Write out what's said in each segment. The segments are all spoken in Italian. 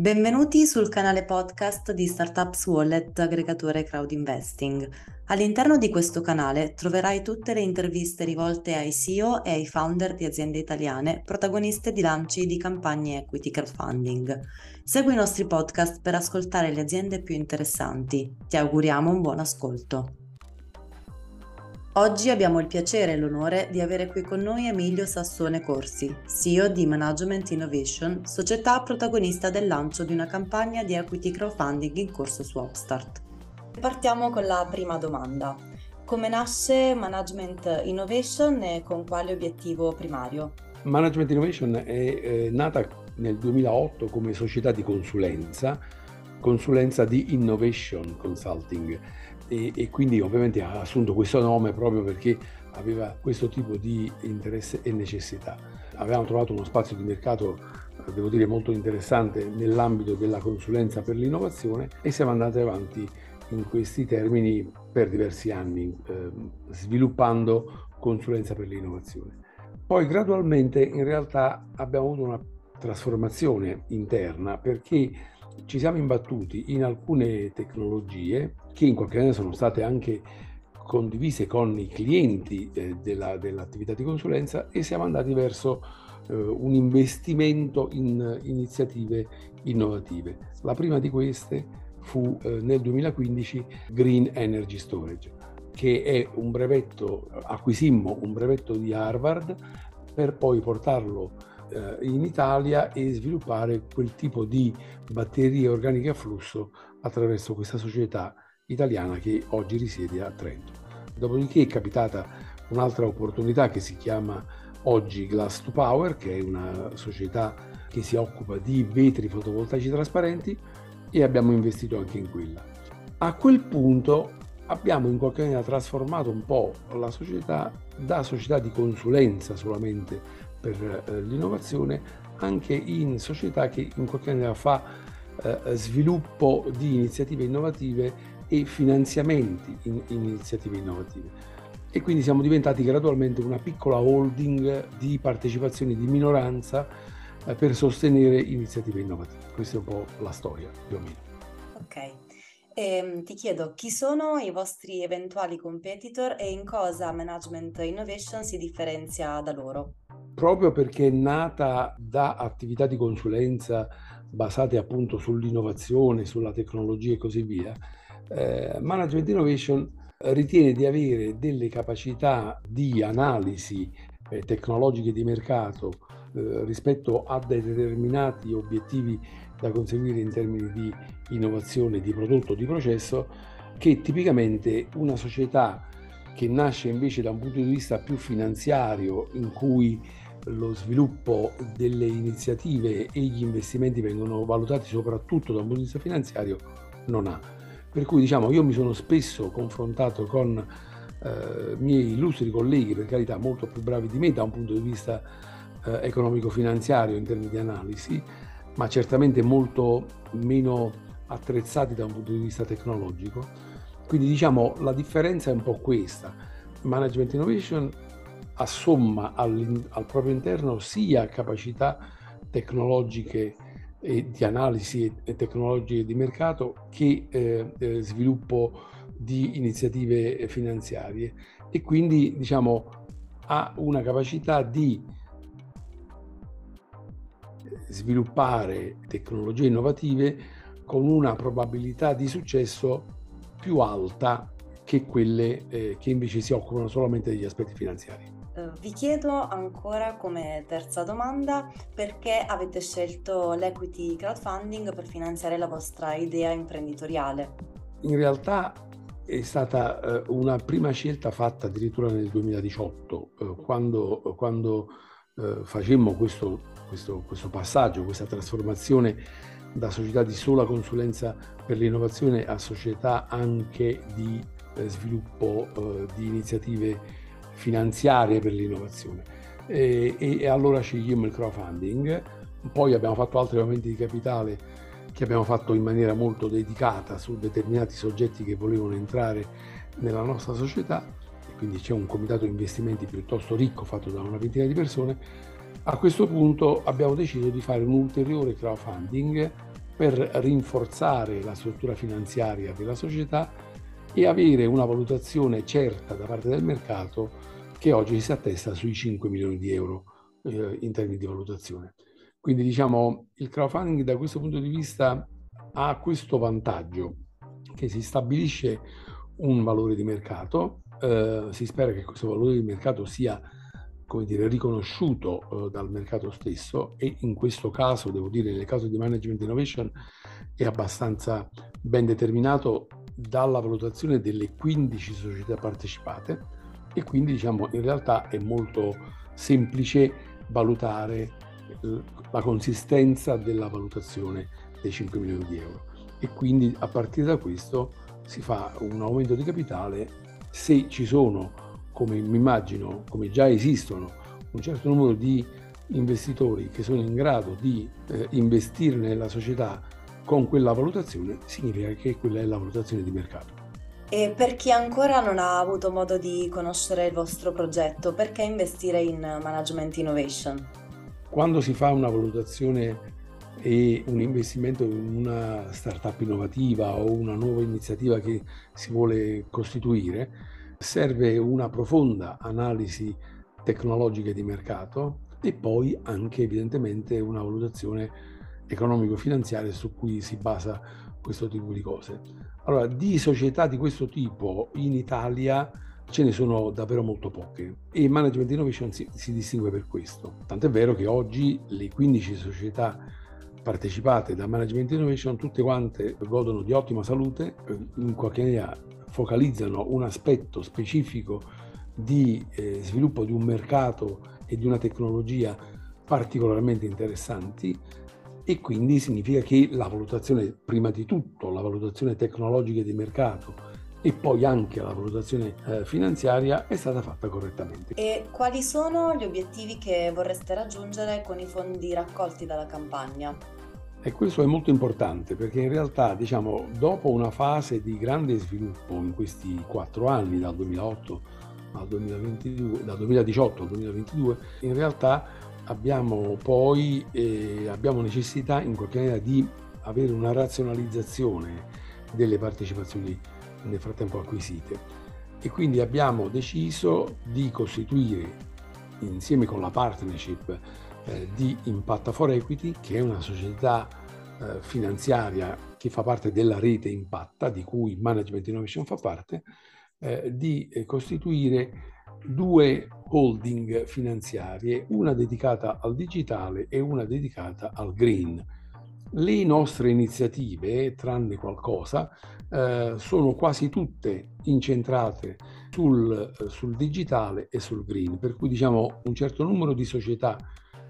Benvenuti sul canale podcast di Startups Wallet aggregatore Crowd Investing. All'interno di questo canale troverai tutte le interviste rivolte ai CEO e ai founder di aziende italiane protagoniste di lanci di campagne equity crowdfunding. Segui i nostri podcast per ascoltare le aziende più interessanti. Ti auguriamo un buon ascolto. Oggi abbiamo il piacere e l'onore di avere qui con noi Emilio Sassone Corsi, CEO di Management Innovation, società protagonista del lancio di una campagna di equity crowdfunding in corso su Upstart. Partiamo con la prima domanda. Come nasce Management Innovation e con quale obiettivo primario? Management Innovation è eh, nata nel 2008 come società di consulenza, consulenza di innovation consulting e, e, quindi ovviamente ha assunto questo nome proprio perché aveva questo tipo di interesse e necessità. Avevamo trovato uno spazio di mercato, eh, devo dire, molto interessante nell'ambito della consulenza per l'innovazione e siamo andati avanti in questi termini per diversi anni, eh, sviluppando consulenza per l'innovazione. Poi gradualmente in realtà abbiamo avuto una trasformazione interna perché ci siamo imbattuti in alcune tecnologie che in qualche maniera sono state anche condivise con i clienti eh, della, dell'attività di consulenza e siamo andati verso eh, un investimento in iniziative innovative. La prima di queste fu eh, nel 2015 Green Energy Storage, che è un brevetto, acquisimmo un brevetto di Harvard per poi portarlo eh, in Italia e sviluppare quel tipo di batterie organiche a flusso attraverso questa società italiana che oggi risiede a Trento. Dopodiché è capitata un'altra opportunità che si chiama oggi Glass to Power, che è una società che si occupa di vetri fotovoltaici trasparenti e abbiamo investito anche in quella. A quel punto abbiamo in qualche maniera trasformato un po' la società da società di consulenza solamente per eh, l'innovazione anche in società che in qualche maniera fa eh, sviluppo di iniziative innovative e finanziamenti in, in iniziative innovative. E quindi siamo diventati gradualmente una piccola holding di partecipazioni di minoranza eh, per sostenere iniziative innovative. Questa è un po' la storia, più o meno. Ok. E, ehm, ti chiedo chi sono i vostri eventuali competitor e in cosa Management Innovation si differenzia da loro? Proprio perché è nata da attività di consulenza basate appunto sull'innovazione, sulla tecnologia e così via, eh, Management Innovation ritiene di avere delle capacità di analisi eh, tecnologiche di mercato eh, rispetto a determinati obiettivi da conseguire in termini di innovazione di prodotto o di processo che tipicamente una società che nasce invece da un punto di vista più finanziario in cui lo sviluppo delle iniziative e gli investimenti vengono valutati soprattutto da un punto di vista finanziario non ha. Per cui diciamo, io mi sono spesso confrontato con eh, miei illustri colleghi, per carità molto più bravi di me da un punto di vista eh, economico-finanziario in termini di analisi, ma certamente molto meno attrezzati da un punto di vista tecnologico. Quindi diciamo la differenza è un po' questa. Management Innovation assomma al, proprio interno sia capacità tecnologiche e di analisi e tecnologie di mercato che eh, eh, sviluppo di iniziative finanziarie e quindi diciamo ha una capacità di sviluppare tecnologie innovative con una probabilità di successo più alta che quelle eh, che invece si occupano solamente degli aspetti finanziari. Eh, vi chiedo ancora come terza domanda perché avete scelto l'equity crowdfunding per finanziare la vostra idea imprenditoriale? In realtà è stata eh, una prima scelta fatta addirittura nel 2018, eh, quando, quando facemmo questo, questo, questo passaggio, questa trasformazione da società di sola consulenza per l'innovazione a società anche di sviluppo di iniziative finanziarie per l'innovazione. E, e, allora scegliamo il crowdfunding, poi abbiamo fatto altri aumenti di capitale che abbiamo fatto in maniera molto dedicata su determinati soggetti che volevano entrare nella nostra società, quindi c'è un comitato di investimenti piuttosto ricco fatto da una ventina di persone. A questo punto abbiamo deciso di fare un ulteriore crowdfunding per rinforzare la struttura finanziaria della società e avere una valutazione certa da parte del mercato che oggi si attesta sui 5 milioni di euro eh, in termini di valutazione. Quindi diciamo il crowdfunding da questo punto di vista ha questo vantaggio che si stabilisce un valore di mercato, eh, si spera che questo valore di mercato sia come dire, riconosciuto eh, dal mercato stesso e in questo caso, devo dire, nel caso di Management Innovation è abbastanza ben determinato dalla valutazione delle 15 società partecipate e quindi diciamo in realtà è molto semplice valutare eh, la consistenza della valutazione dei 5 milioni di euro. E quindi a partire da questo si fa un aumento di capitale se ci sono, come mi immagino, come già esistono, un certo numero di investitori che sono in grado di eh, investire nella società con quella valutazione, significa che quella è la valutazione di mercato. E per chi ancora non ha avuto modo di conoscere il vostro progetto, perché investire in Management Innovation? Quando si fa una valutazione e un investimento in una startup innovativa o una nuova iniziativa che si vuole costituire, serve una profonda analisi tecnologica di mercato e poi anche evidentemente una valutazione economico-finanziaria su cui si basa questo tipo di cose. Allora, di società di questo tipo in Italia ce ne sono davvero molto poche e Management Innovation si, si distingue per questo. Tant'è vero che oggi le 15 società partecipate da Management Innovation tutte quante godono di ottima salute, in qualche maniera focalizzano un aspetto specifico di eh, sviluppo di un mercato e di una tecnologia particolarmente interessanti e quindi significa che la valutazione, prima di tutto, la valutazione tecnologica di mercato e poi anche la valutazione eh, finanziaria è stata fatta correttamente. E quali sono gli obiettivi che vorreste raggiungere con i fondi raccolti dalla campagna? E questo è molto importante perché in realtà, diciamo, dopo una fase di grande sviluppo in questi quattro anni, dal 2008 al 2022, dal 2018 al 2022, in realtà abbiamo poi eh, abbiamo necessità in qualche maniera di avere una razionalizzazione delle partecipazioni nel frattempo acquisite e quindi abbiamo deciso di costituire insieme con la partnership eh, di Impatta for Equity che è una società eh, finanziaria che fa parte della rete Impatta di cui Management Innovation fa parte eh, di eh, costituire due holding finanziarie, una dedicata al digitale e una dedicata al green. Le nostre iniziative, tranne qualcosa, eh, sono quasi tutte incentrate sul, eh, sul digitale e sul green, per cui diciamo un certo numero di società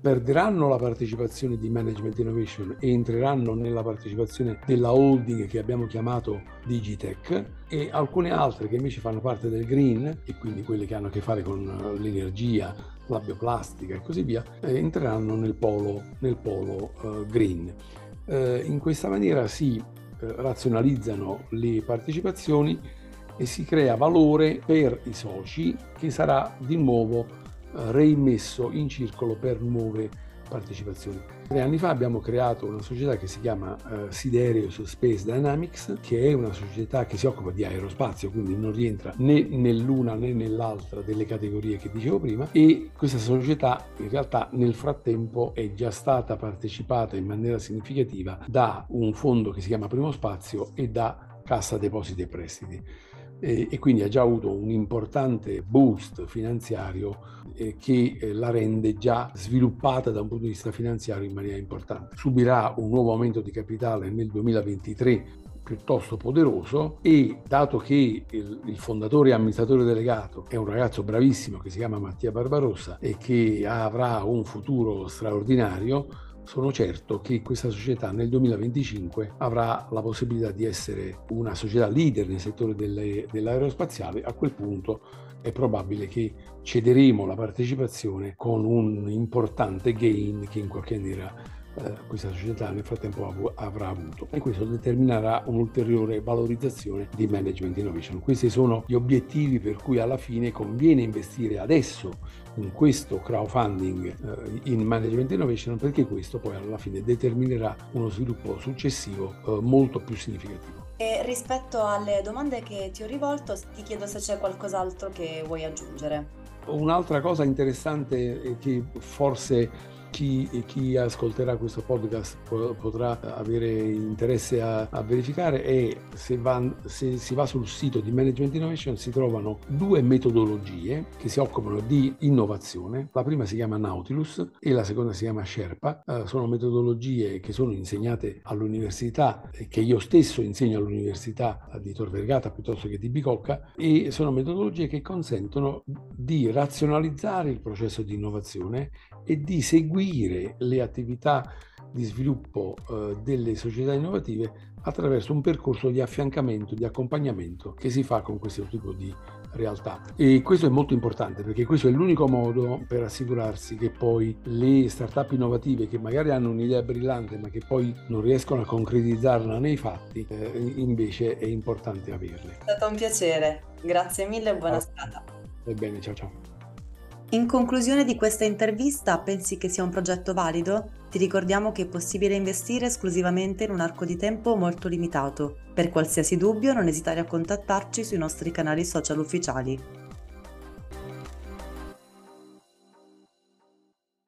perderanno la partecipazione di Management Innovation e entreranno nella partecipazione della holding che abbiamo chiamato Digitech e alcune altre che invece fanno parte del green e quindi quelle che hanno a che fare con l'energia, la bioplastica e così via, eh, entreranno nel polo, nel polo uh, green. Uh, in questa maniera si uh, razionalizzano le partecipazioni e si crea valore per i soci che sarà di nuovo reimmesso in circolo per nuove partecipazioni. Tre anni fa abbiamo creato una società che si chiama uh, Sidereus Space Dynamics, che è una società che si occupa di aerospazio, quindi non rientra né nell'una né nell'altra delle categorie che dicevo prima e questa società in realtà nel frattempo è già stata partecipata in maniera significativa da un fondo che si chiama Primo Spazio e da Cassa Depositi e Prestiti e, e quindi ha già avuto un importante boost finanziario eh, che eh, la rende già sviluppata da un punto di vista finanziario in maniera importante. Subirà un nuovo aumento di capitale nel 2023 piuttosto poderoso e dato che il, il, fondatore e amministratore delegato è un ragazzo bravissimo che si chiama Mattia Barbarossa e che avrà un futuro straordinario, sono certo che questa società nel 2025 avrà la possibilità di essere una società leader nel settore delle, dell'aerospaziale. A quel punto è probabile che cederemo la partecipazione con un importante gain che in qualche maniera eh, questa società nel frattempo av- avrà avuto e questo determinerà un'ulteriore valorizzazione di management innovation. Questi sono gli obiettivi per cui alla fine conviene investire adesso in questo crowdfunding eh, in management innovation perché questo poi alla fine determinerà uno sviluppo successivo eh, molto più significativo. E rispetto alle domande che ti ho rivolto, ti chiedo se c'è qualcos'altro che vuoi aggiungere. Un'altra cosa interessante che forse chi, chi, ascolterà questo podcast potrà avere interesse a, a verificare e se, va, se, si va sul sito di Management Innovation si trovano due metodologie che si occupano di innovazione. La prima si chiama Nautilus e la seconda si chiama Sherpa. Uh, sono metodologie che sono insegnate all'università, che io stesso insegno all'università di Tor Vergata piuttosto che di Bicocca e sono metodologie che consentono di razionalizzare il processo di innovazione e di seguire le attività di sviluppo eh, delle società innovative attraverso un percorso di affiancamento, di accompagnamento che si fa con questo tipo di realtà. E questo è molto importante perché questo è l'unico modo per assicurarsi che poi le start-up innovative che magari hanno un'idea brillante ma che poi non riescono a concretizzarla nei fatti, eh, invece è importante averle. È stato un piacere, grazie mille e buona serata. Ebbene, ciao ciao. In conclusione di questa intervista, pensi che sia un progetto valido? Ti ricordiamo che è possibile investire esclusivamente in un arco di tempo molto limitato. Per qualsiasi dubbio non esitare a contattarci sui nostri canali social ufficiali.